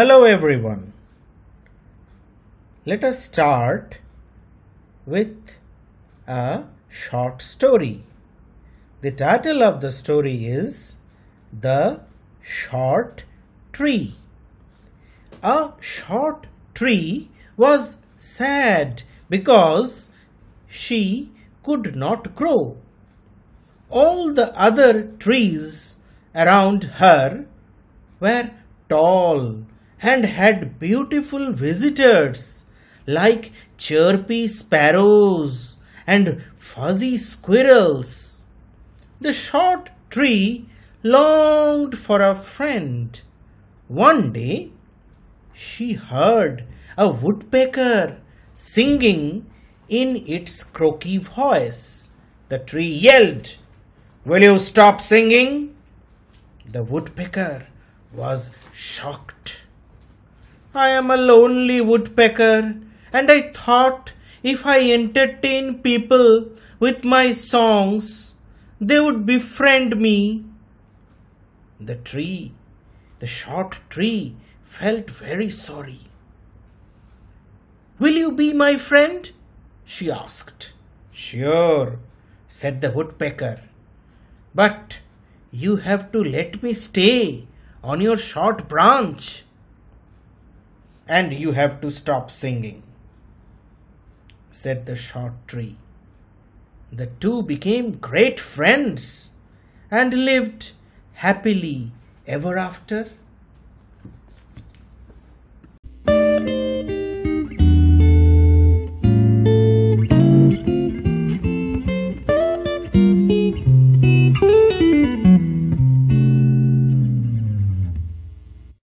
Hello everyone. Let us start with a short story. The title of the story is The Short Tree. A short tree was sad because she could not grow. All the other trees around her were tall and had beautiful visitors like chirpy sparrows and fuzzy squirrels. The short tree longed for a friend. One day, she heard a woodpecker singing in its croaky voice. The tree yelled, Will you stop singing? The woodpecker was shocked. I am a lonely woodpecker, and I thought if I entertain people with my songs, they would befriend me. The tree, the short tree, felt very sorry. Will you be my friend? she asked. Sure, said the woodpecker. But you have to let me stay on your short branch. And you have to stop singing, said the short tree. The two became great friends and lived happily ever after.